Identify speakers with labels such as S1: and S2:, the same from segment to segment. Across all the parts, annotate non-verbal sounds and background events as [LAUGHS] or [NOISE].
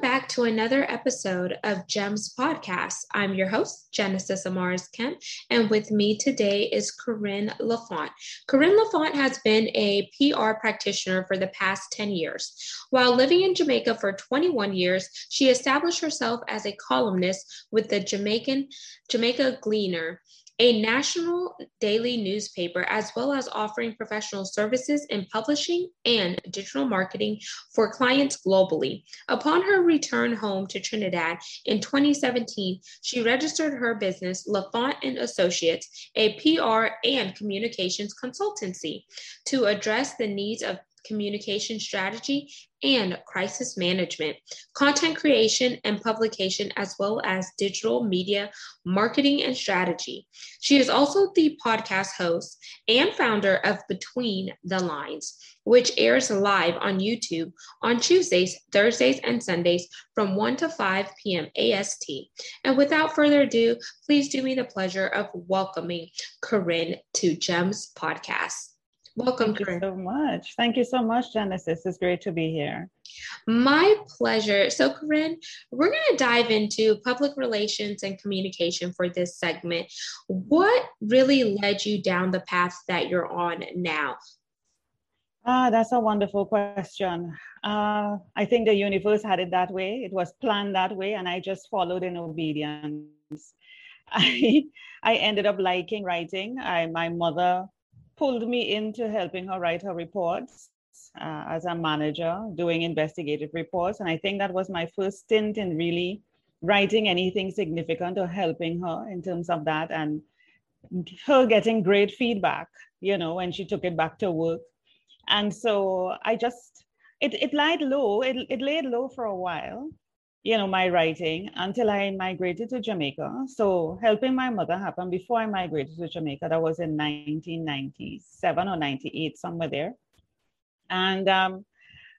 S1: Back to another episode of GEMS Podcast. I'm your host, Genesis Amaris Kemp, and with me today is Corinne LaFont. Corinne LaFont has been a PR practitioner for the past 10 years. While living in Jamaica for 21 years, she established herself as a columnist with the Jamaican Jamaica Gleaner a national daily newspaper, as well as offering professional services in publishing and digital marketing for clients globally. Upon her return home to Trinidad in 2017, she registered her business, LaFont and Associates, a PR and communications consultancy, to address the needs of communication strategy, and crisis management, content creation and publication, as well as digital media marketing and strategy. She is also the podcast host and founder of Between the Lines, which airs live on YouTube on Tuesdays, Thursdays, and Sundays from 1 to 5 p.m. AST. And without further ado, please do me the pleasure of welcoming Corinne to GEMS Podcast. Welcome,
S2: Thank you so much. Thank you so much, Genesis. It's great to be here.
S1: My pleasure. So, Corinne, we're going to dive into public relations and communication for this segment. What really led you down the path that you're on now?
S2: Ah, that's a wonderful question. Uh, I think the universe had it that way. It was planned that way, and I just followed in obedience. [LAUGHS] I I ended up liking writing. I my mother pulled me into helping her write her reports uh, as a manager doing investigative reports. And I think that was my first stint in really writing anything significant or helping her in terms of that and her getting great feedback, you know, when she took it back to work. And so I just, it, it lied low, it, it laid low for a while you know, my writing until I migrated to Jamaica. So helping my mother happened before I migrated to Jamaica. That was in 1997 or 98, somewhere there. And um,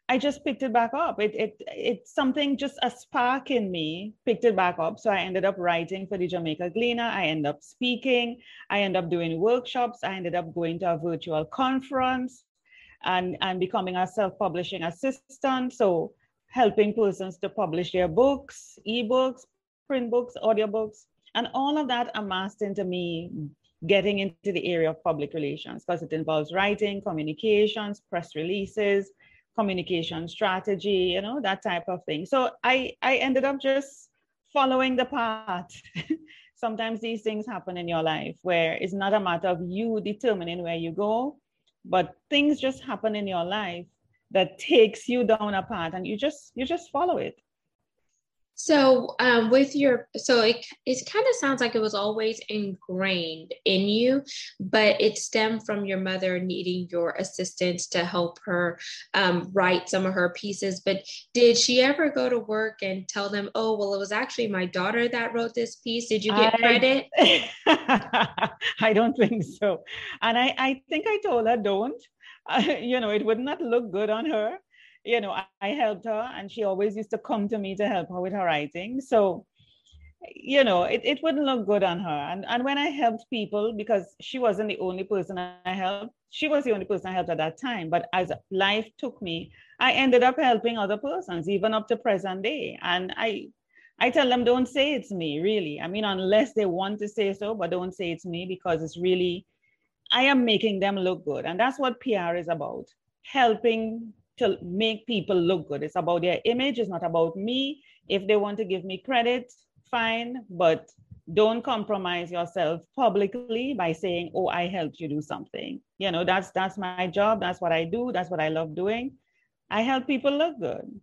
S2: I just picked it back up. It, it, it's something, just a spark in me picked it back up. So I ended up writing for the Jamaica Gleaner. I ended up speaking. I ended up doing workshops. I ended up going to a virtual conference and, and becoming a self-publishing assistant. So helping persons to publish their books, ebooks, print books, audiobooks, and all of that amassed into me getting into the area of public relations because it involves writing, communications, press releases, communication strategy, you know, that type of thing. So I, I ended up just following the path. [LAUGHS] Sometimes these things happen in your life where it's not a matter of you determining where you go, but things just happen in your life that takes you down a path and you just you just follow it.
S1: So um, with your so it it kind of sounds like it was always ingrained in you but it stemmed from your mother needing your assistance to help her um, write some of her pieces. But did she ever go to work and tell them oh well it was actually my daughter that wrote this piece. Did you get I, credit? [LAUGHS]
S2: I don't think so. And i i think i told her don't [LAUGHS] you know, it would not look good on her. You know, I, I helped her and she always used to come to me to help her with her writing. So, you know, it, it wouldn't look good on her. And, and when I helped people, because she wasn't the only person I helped, she was the only person I helped at that time. But as life took me, I ended up helping other persons, even up to present day. And I I tell them, don't say it's me, really. I mean, unless they want to say so, but don't say it's me because it's really I am making them look good. And that's what PR is about helping to make people look good. It's about their image, it's not about me. If they want to give me credit, fine, but don't compromise yourself publicly by saying, "Oh, I helped you do something." You know, that's that's my job, that's what I do, that's what I love doing. I help people look good.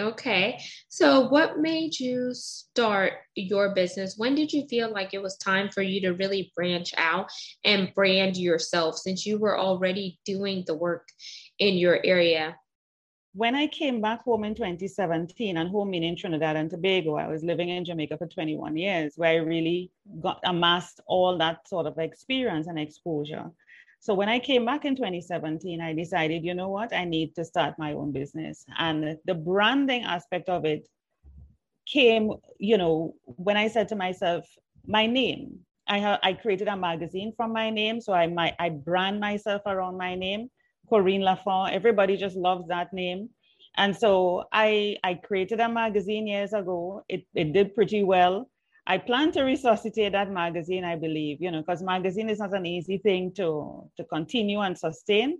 S1: Okay. So, what made you start your business? When did you feel like it was time for you to really branch out and brand yourself since you were already doing the work in your area?
S2: When I came back home in 2017 and home in Trinidad and Tobago, I was living in Jamaica for 21 years, where I really got amassed all that sort of experience and exposure. So when I came back in 2017, I decided, you know what, I need to start my own business. And the branding aspect of it came, you know, when I said to myself, my name. I have I created a magazine from my name, so I might I brand myself around my name, Corinne Lafont. Everybody just loves that name. And so I I created a magazine years ago. It it did pretty well. I plan to resuscitate that magazine, I believe, you know, because magazine is not an easy thing to, to continue and sustain.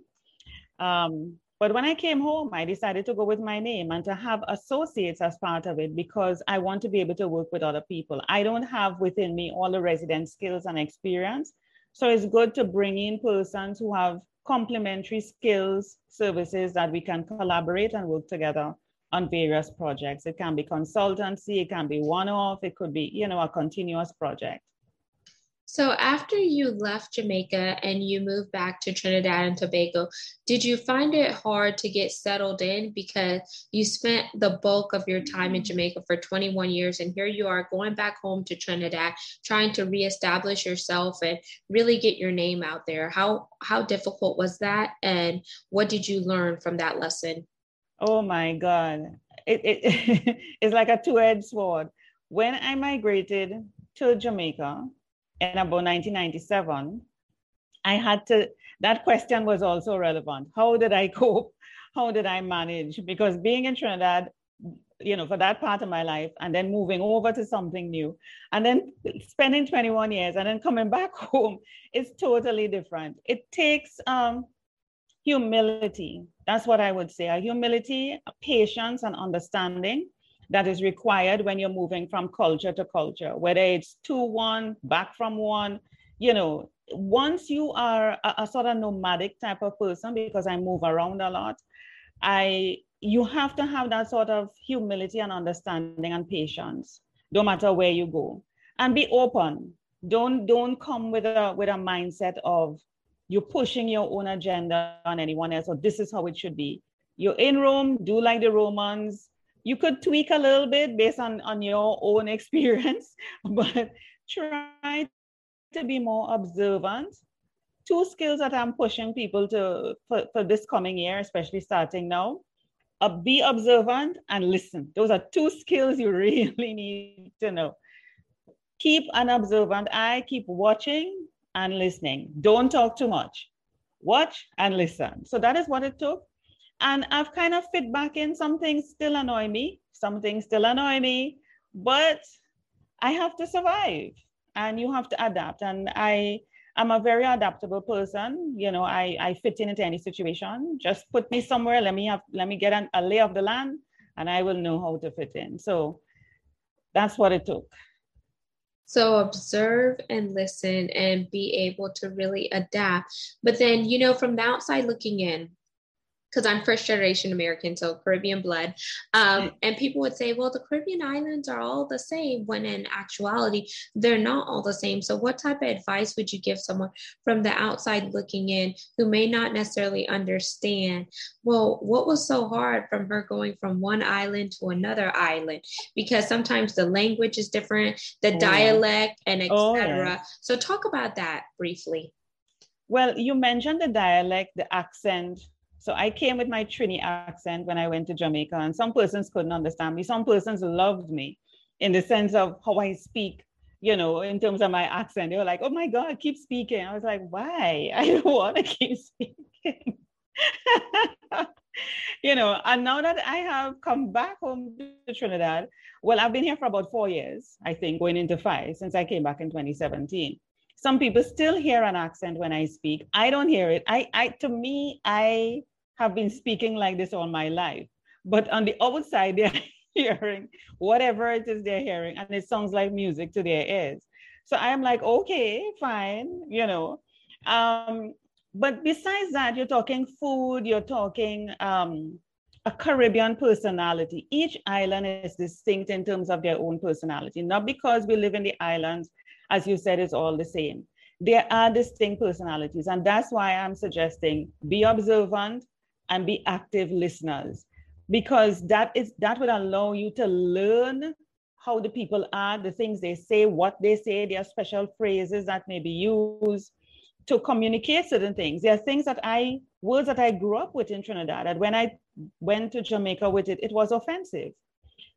S2: Um, but when I came home, I decided to go with my name and to have associates as part of it because I want to be able to work with other people. I don't have within me all the resident skills and experience. So it's good to bring in persons who have complementary skills, services that we can collaborate and work together on various projects. It can be consultancy, it can be one-off, it could be, you know, a continuous project.
S1: So after you left Jamaica and you moved back to Trinidad and Tobago, did you find it hard to get settled in because you spent the bulk of your time in Jamaica for 21 years and here you are going back home to Trinidad trying to reestablish yourself and really get your name out there. How how difficult was that and what did you learn from that lesson?
S2: Oh my God. It, it, [LAUGHS] it's like a two edged sword. When I migrated to Jamaica in about 1997, I had to, that question was also relevant. How did I [LAUGHS] cope? How did I manage? Because being in Trinidad, you know, for that part of my life, and then moving over to something new, and then spending 21 years and then coming back [LAUGHS] home is totally different. It takes um, humility. That's what I would say a humility, a patience, and understanding that is required when you're moving from culture to culture, whether it's to one, back from one. You know, once you are a, a sort of nomadic type of person, because I move around a lot, I you have to have that sort of humility and understanding and patience, no matter where you go, and be open. Don't don't come with a with a mindset of you're pushing your own agenda on anyone else, or this is how it should be. You're in Rome, do like the Romans. You could tweak a little bit based on, on your own [LAUGHS] experience, [LAUGHS] but try to be more observant. Two skills that I'm pushing people to for, for this coming year, especially starting now. Uh, be observant and listen. Those are two skills you [LAUGHS] really need to know. Keep an observant eye, keep watching, and listening. Don't talk too much. Watch and listen. So that is what it took. And I've kind of fit back in. Some things still annoy me. Some things still annoy me, but I have to survive and you have to adapt. And I am a very adaptable person. You know, I, I fit in into any situation. Just put me somewhere. Let me have, let me get an, a lay of the land and I will know how to fit in. So that's what it took.
S1: So observe and listen and be able to really adapt. But then, you know, from the outside looking in, because I'm first generation American, so Caribbean blood. Um, and people would say, well, the Caribbean islands are all the same, when in actuality, they're not all the same. So, what type of advice would you give someone from the outside looking in who may not necessarily understand? Well, what was so hard from her going from one island to another island? Because sometimes the language is different, the oh, dialect, and etc. Oh. So, talk about that briefly.
S2: Well, you mentioned the dialect, the accent, so I came with my Trini accent when I went to Jamaica, and some persons couldn't understand me. Some persons loved me in the sense of how I speak, you know, in terms of my accent. They were like, oh my God, keep speaking. I was like, why? [LAUGHS] I don't want to keep speaking. [LAUGHS] you know, and now that I have come back home to Trinidad, well, I've been here for about four years, I think, going into five since I came back in 2017 some people still hear an accent when I speak. I don't hear it. I, I to me, I have been speaking like this all my life. But on the outside, [LAUGHS] they're hearing whatever it is they're hearing, and it sounds like music to their ears. So I'm like, okay, fine, you know. Um, but besides that, you're talking food, you're talking um, a Caribbean personality. Each island is distinct in terms of their own personality, not because we live in the islands, as you said, it's all the same. There are distinct personalities, and that's why I'm suggesting be observant, and be active listeners because that is that would allow you to learn how the people are the things they say what they say their special phrases that may be used to communicate certain things. There are things that I, words that I grew up with in Trinidad, that when I went to Jamaica with it, it was offensive.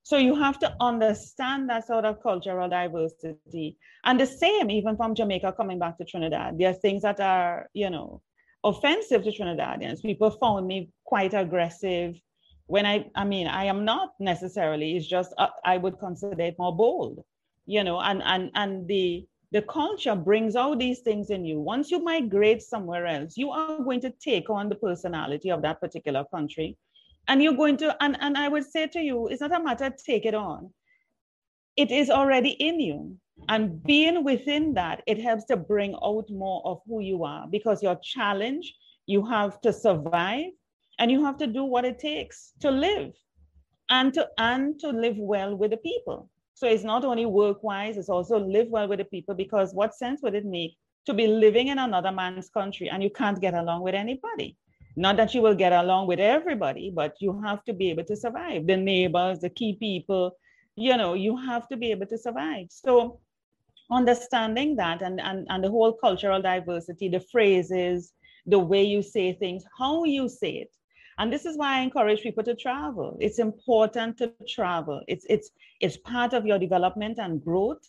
S2: So you have to understand that sort of cultural diversity. And the same, even from Jamaica coming back to Trinidad, there are things that are, you know, offensive to Trinidadians. People found me quite aggressive. When I, I mean, I am not necessarily, it's just, uh, I would consider it more bold, you know, and, and, and the, the culture brings out these things in you. Once you migrate somewhere else, you are going to take on the personality of that particular country and you're going to and, and i would say to you it's not a matter take it on it is already in you and being within that it helps to bring out more of who you are because your challenge you have to survive and you have to do what it takes to live and to and to live well with the people so it's not only work wise it's also live well with the people because what sense would it make to be living in another man's country and you can't get along with anybody not that you will get along with everybody, but you have to be able to survive. The neighbors, the key people, you know, you have to be able to survive. So understanding that and, and, and the whole cultural diversity, the phrases, the way you say things, how you say it. And this is why I encourage people to travel. It's important to travel. It's it's it's part of your development and growth.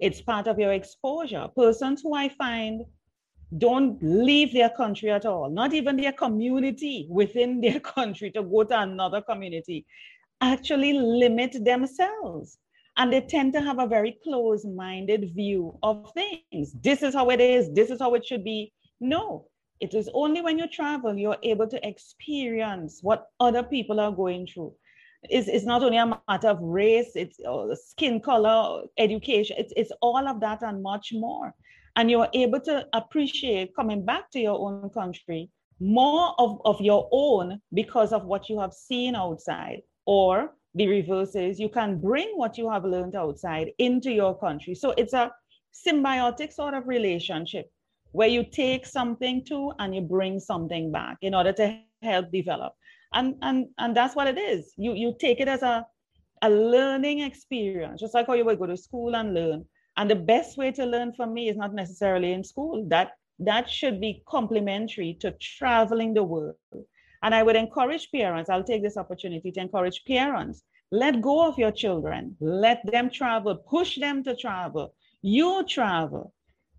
S2: It's part of your exposure. Persons who I find don't leave their country at all, not even their community within their [LAUGHS] country to go to another community, actually limit themselves. And they tend to have a very close minded view of things. This is how it is, this is how it should be. No, it is only when you travel you're able to experience what other people are going through. It's, it's not only a matter of race, it's uh, skin color, education, it's, it's all of that and much more and you're able to appreciate coming back to your own country more of, of your own because of what you have seen outside or the reverse is you can bring what you have learned outside into your country. So it's a symbiotic sort of relationship where you take something to and you bring something back in order to help develop. And and and that's what it is. You you take it as a a learning experience just like how you would go to school and learn. And the best way to learn from me is not necessarily in school. That that should be complementary to traveling the world. And I would encourage parents, I'll take this opportunity to encourage parents, let go of your children, let them travel, push them to travel. You travel.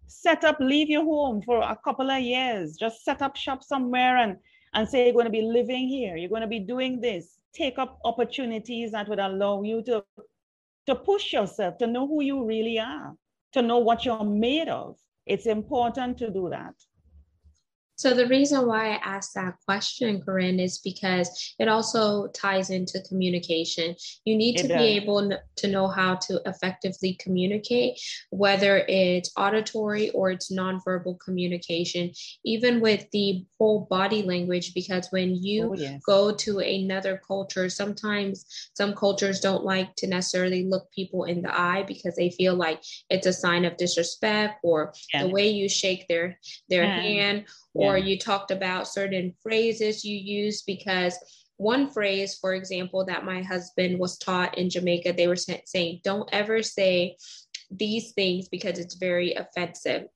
S2: Set up, leave your home for a couple of years. Just set up shop somewhere and, and say you're going to be living here. You're going to be doing this. Take up opportunities that would allow you to to push yourself, to know who you really are, to know what you're made of. It's important to do that.
S1: So the reason why I asked that question, Corinne, is because it also ties into communication. You need it to does. be able to know how to effectively communicate, whether it's auditory or it's nonverbal communication, even with the whole body language. Because when you oh, yes. go to another culture, sometimes some cultures don't like to necessarily look people in the eye because they feel like it's a sign of disrespect or yeah. the way you shake their their yeah. hand or you talked about certain phrases you use because one phrase, for example, that my husband was taught in Jamaica, they were saying, don't ever say these things because it's very offensive.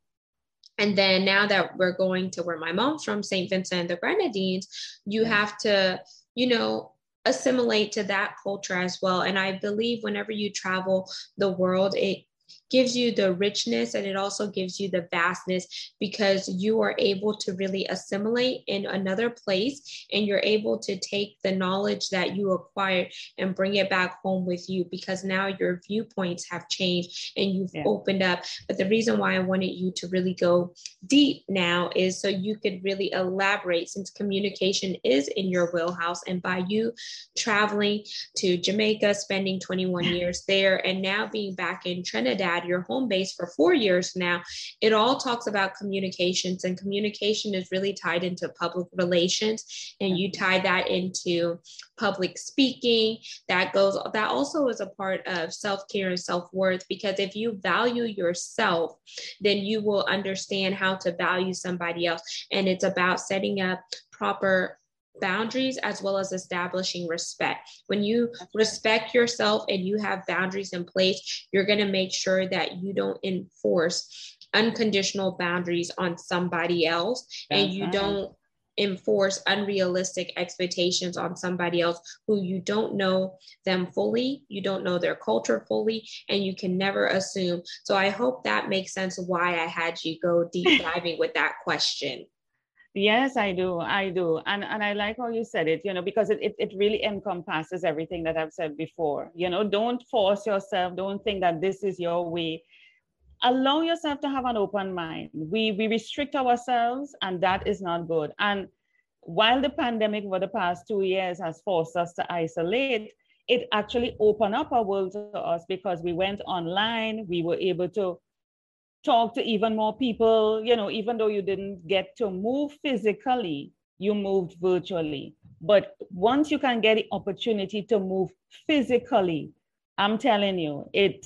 S1: And then now that we're going to where my mom's from, St. Vincent and the Grenadines, you have to, you know, assimilate to that culture as well. And I believe whenever you travel the world, it gives you the richness and it also gives you the vastness because you are able to really assimilate in another place and you're able to take the knowledge that you acquired and bring it back home with you because now your viewpoints have changed and you've yeah. opened up. But the reason why I wanted you to really go deep now is so you could really elaborate since communication is in your wheelhouse. And by you traveling to Jamaica, spending 21 [LAUGHS] years there, and now being back in Trinidad your home base for four years now, it all talks about communications, and communication is really tied into public relations. And you tie that into public speaking. That goes, that also is a part of self care and self worth, because if you value yourself, then you will understand how to value somebody else. And it's about setting up proper boundaries as well as establishing respect. When you respect yourself and you have boundaries in place, you're going to make sure that you don't enforce unconditional boundaries on somebody else That's and you right. don't enforce unrealistic expectations on somebody else who you don't know them fully, you don't know their culture fully, and you can never assume. So I hope that makes sense why I had you go deep [LAUGHS] diving with that question.
S2: Yes, I do. I do. And and I like how you said it, you know, because it, it, it really encompasses everything that I've said before. You know, don't force yourself, don't think that this is your way. Allow yourself to have an open mind. We we restrict ourselves, and that is not good. And while the pandemic for the past two years has forced us to isolate, it actually opened up our world to us because we went online, we were able to talk to even more people, you know, even though you didn't get to move physically, you moved virtually. But once you can get the opportunity to move physically, I'm telling you, it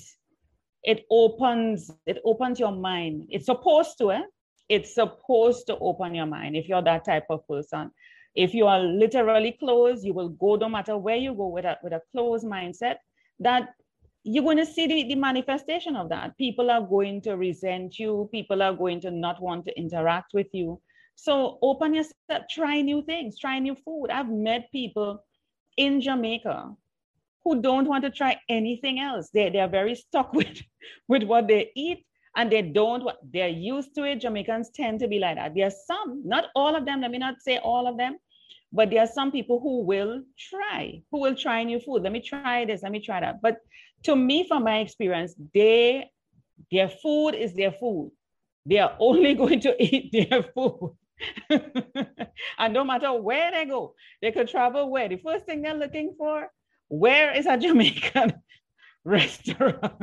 S2: it opens it opens your mind. It's supposed to, eh? It's supposed to open your mind if you're that type of person. If you are literally closed, you will go no matter where you go with a with a closed mindset. That you're going to see the, the manifestation of that. People are going to resent you. People are going to not want to interact with you. So open yourself, try new things, try new food. I've met people in Jamaica who don't want to try anything else. They, they are very stuck [LAUGHS] with, with what they eat and they don't, they're used to it. Jamaicans tend to be like that. There are some, not all of them, let me not say all of them, but there are some people who will try, who will try new food. Let me try this, let me try that. But to me, from my experience, they their food is their food. They are only [LAUGHS] going to eat their food. [LAUGHS] and no matter where they go, they could travel where. The first thing they're looking for, where is a Jamaican [LAUGHS] restaurant?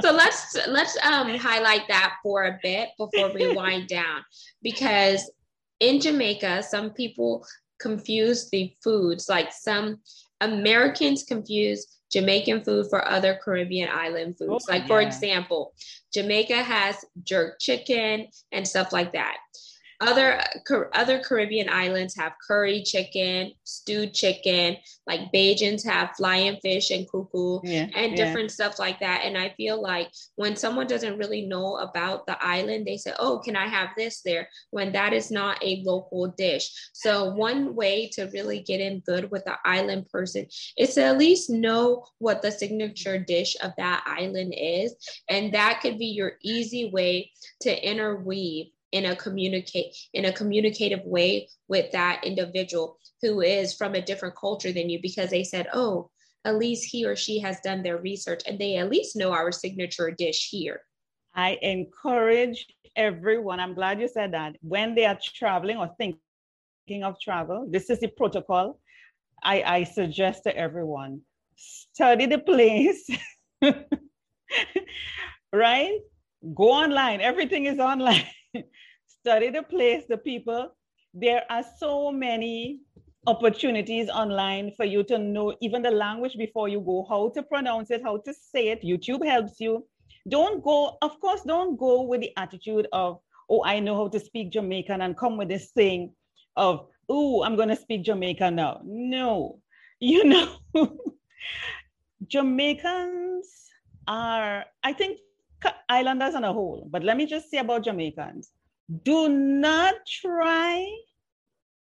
S1: so let's let's um highlight that for a bit before we wind down because in Jamaica some people confuse the foods like some Americans confuse Jamaican food for other Caribbean island foods. Oh, like, yeah. for example, Jamaica has jerk chicken and stuff like that. Other other Caribbean islands have curry chicken, stewed chicken, like Bajans have flying fish and cou-cou yeah, and different yeah. stuff like that. And I feel like when someone doesn't really know about the island, they say, "Oh, can I have this there?" When that is not a local dish. So one way to really get in good with the island person is to at least know what the signature dish of that island is, and that could be your easy way to interweave in a communicate in a communicative way with that individual who is from a different culture than you because they said oh at least he or she has done their research and they at least know our signature dish here.
S2: I encourage everyone i'm glad you said that when they are traveling or thinking of travel this is the protocol i, I suggest to everyone. Study the place [LAUGHS] right? Go online everything is online [LAUGHS] study the place, the people. There are so many opportunities online for you to know even the language before you go, how to pronounce it, how to say it. YouTube helps you. Don't go, of course, don't go with the attitude of, oh, I know how to speak Jamaican and come with this thing of, oh, I'm going to speak Jamaican now. No, [LAUGHS] you know, Jamaicans are, I think islanders on a whole, but let me just say about Jamaicans do not try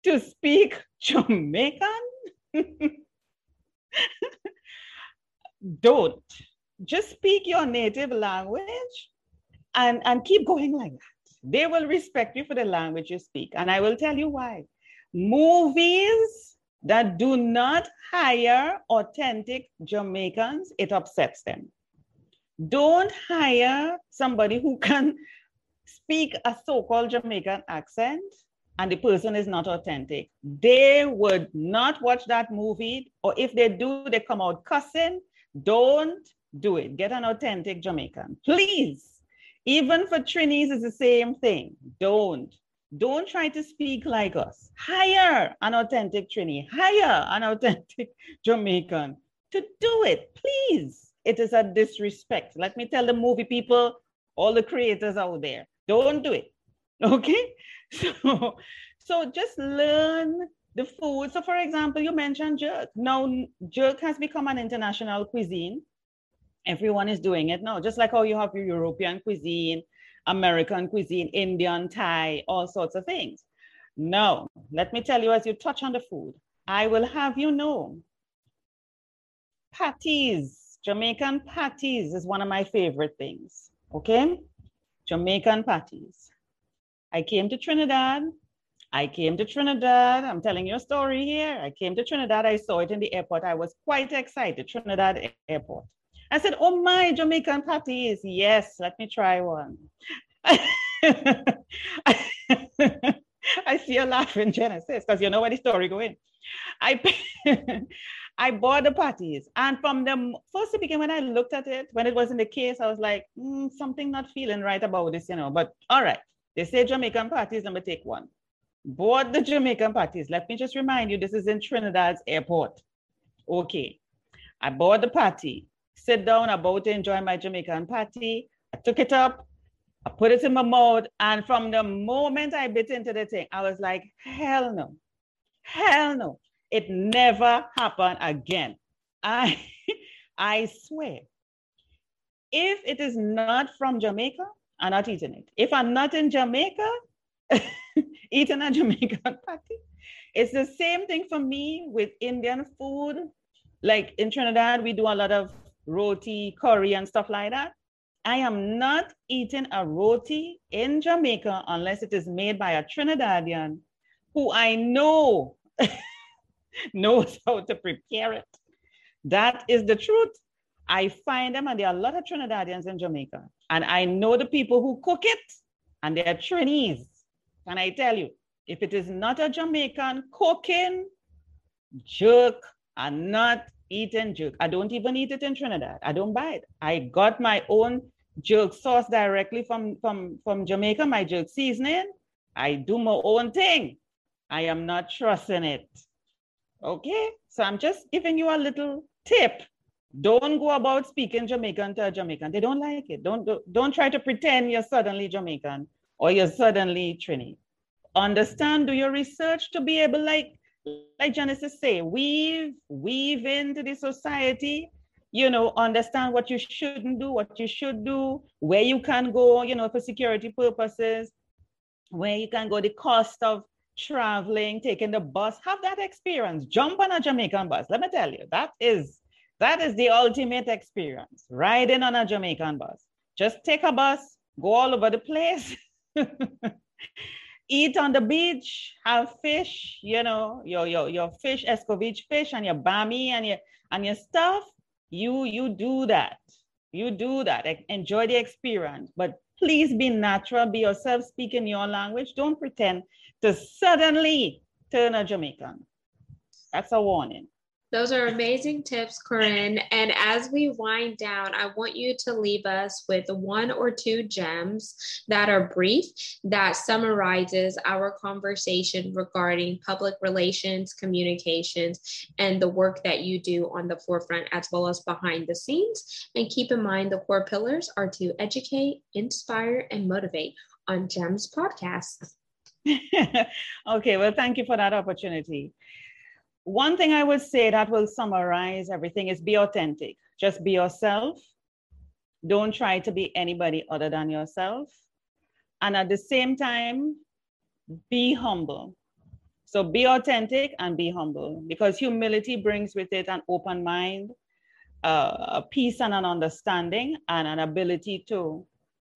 S2: to speak [LAUGHS] Jamaican. [LAUGHS] Don't. Just speak your native language and, and keep going like that. They will respect you for the language you speak. And I will tell you why. Movies that do not hire authentic Jamaicans, it upsets them. Don't hire somebody who can speak a so-called Jamaican accent and the person is not authentic. They would not watch that movie, or if they do, they come out cussing. Don't do it. Get an authentic Jamaican, please. Even for Trinis, it's the same thing. Don't. Don't try to speak like us. Hire an authentic Trini. Hire an authentic [LAUGHS] Jamaican to do it, please. It is a disrespect. Let me tell the movie people, all the creators out there, don't do it. [LAUGHS] Okay. So, so just learn the food. So, for example, you mentioned jerk. Now, jerk has become an international cuisine. Everyone is doing it now, just like how you have your European cuisine, American cuisine, Indian, Thai, all sorts of things. No, let me tell you as you touch on the food, I will have you know patties, Jamaican patties is one of my favorite things. Okay? Jamaican patties. I came to Trinidad. I came to Trinidad. I'm telling you a story here. I came to Trinidad. I saw it in the airport. I was quite excited. Trinidad airport. I said, Oh my Jamaican patties. Yes, let me try one. [LAUGHS] I see you laughing, Genesis, because you know where the story going. I [LAUGHS] I bought the patties, and from the first beginning, when I looked at it, when it was in the case, I was like, mm, something not feeling right about this, you know. But all right, they say Jamaican patties. Let me take one. Bought the Jamaican patties. Let me just remind you, this is in Trinidad's airport. Okay, I bought the patty. Sit down, about to enjoy my Jamaican patty. I took it up, I put it in my mouth, and from the moment I bit into the thing, I was like, hell no, hell no. It never happened again. I, [LAUGHS] I swear. If it is not from Jamaica, I'm not eating it. If I'm not in Jamaica, [LAUGHS] eating a Jamaican [LAUGHS] patty, it's the same thing for me with Indian food. Like in Trinidad, we do a lot of roti, curry, and stuff like that. I am not eating a roti in Jamaica unless it is made by a Trinidadian who I know [LAUGHS] knows how to prepare it. That is the truth. I find them, and there are a lot of Trinidadians in Jamaica, and I know the people who cook it, and they're Trinis. Can I tell you, if it is not a Jamaican cooking jerk, I'm not eating jerk. I don't even eat it in Trinidad. I don't buy it. I got my own jerk sauce directly from, from, from Jamaica, my jerk seasoning. I do my own thing. I am not trusting it. Okay? So I'm just giving you a little tip. Don't go about speaking Jamaican to a Jamaican. They don't like it. Don't, don't, try to pretend you're suddenly Jamaican or you're suddenly Trini. Understand, do your research to be able, like, like Genesis say, weave, weave into the society you know, understand what you shouldn't do, what you should do, where you can go, you know, for security purposes, where you can go, the cost of traveling, taking the bus, have that experience. Jump on a Jamaican bus. Let me tell you, that is that is the ultimate experience. Riding on a Jamaican bus. Just take a bus, go all over the place. [LAUGHS] Eat on the beach, have fish, you know, your your your fish, escovitch fish, and your bami and your and your stuff you you do that you do that enjoy the experience but please be natural be yourself speak in your language don't pretend to suddenly turn a jamaican that's a warning
S1: those are amazing tips, Corinne. And as we wind down, I want you to leave us with one or two gems that are brief that summarizes our conversation regarding public relations, communications, and the work that you do on the forefront as well as behind the scenes. And keep in mind the core pillars are to educate, inspire, and motivate on GEMS podcast. [LAUGHS]
S2: okay, well, thank you for that opportunity one thing I would say that will summarize everything is be authentic. Just be yourself. Don't try to be anybody other than yourself. And at the same time, be humble. So be authentic and be humble because humility brings with it an open mind, uh, a peace and an understanding, and an ability to,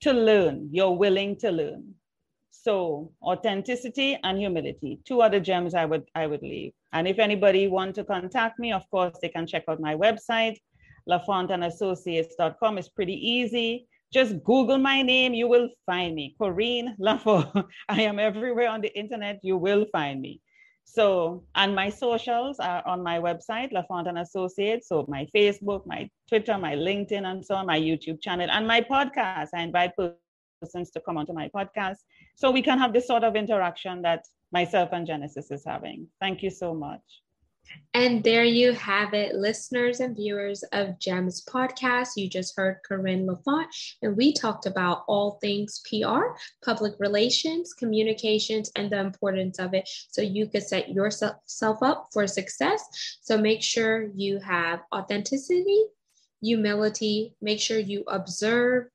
S2: to learn. You're willing to learn. So authenticity and humility, two other gems I would I would leave. And if anybody want to contact me, of course, they can check out my website, lafontandassociates.com. It's pretty easy. Just Google my name, you will find me. Corinne Lafont. [LAUGHS] I am everywhere on the internet. You will find me. So, and my socials are on my website, LaFont and Associates. So, my Facebook, my Twitter, my LinkedIn, and so on, my YouTube channel, and my podcast. I invite persons to come onto my podcast so we can have this sort of interaction that myself and Genesis is having. Thank you so much.
S1: And there you have it, listeners and viewers of GEMS podcast. You just heard Corinne Lafont, and we talked about all things PR, public relations, communications, and the importance of it so you could set yourself up for success. So make sure you have authenticity, humility. Make sure you observe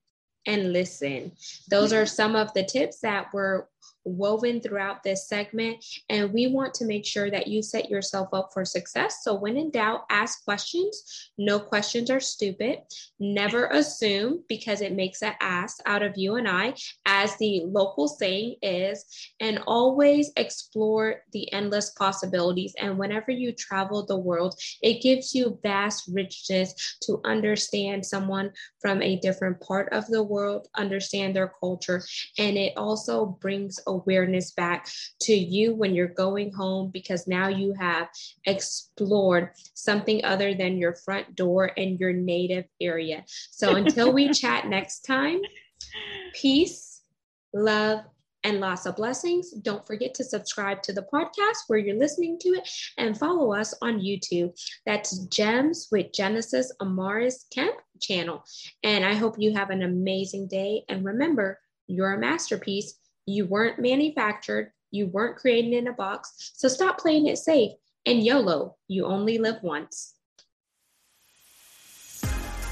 S1: and listen. Those are some of the tips that were woven throughout this segment. And we want to make sure that you set yourself up for success. So, when in doubt, ask questions. No questions are stupid. Never assume because it makes an ass out of you and I, as the local saying is. And always explore the endless possibilities. And whenever you travel the world, it gives you vast richness to understand someone from a different part of the world, understand their culture. And it also brings a awareness back to you when you're going home because now you have explored something other than your front door and your native area. So until we [LAUGHS] chat next time, peace, love, and lots of blessings. Don't forget to subscribe to the podcast where you're listening to it and follow us on YouTube. That's Gems with Genesis Amaris Kemp channel. And I hope you have an amazing day. And remember, you're a masterpiece you weren't manufactured, you weren't created in a box. So stop playing it safe and YOLO, you only live once.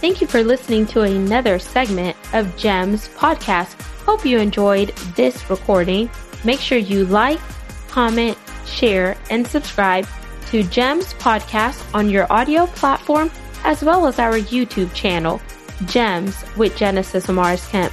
S1: Thank you for listening to another segment of GEMS podcast. Hope you enjoyed this recording. Make sure you like, comment, share, and subscribe to GEMS podcast on your audio platform as well as our YouTube channel, GEMS with Genesis Amaris Kemp.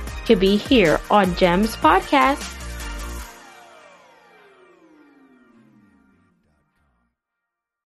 S1: can be here on GEMS Podcast.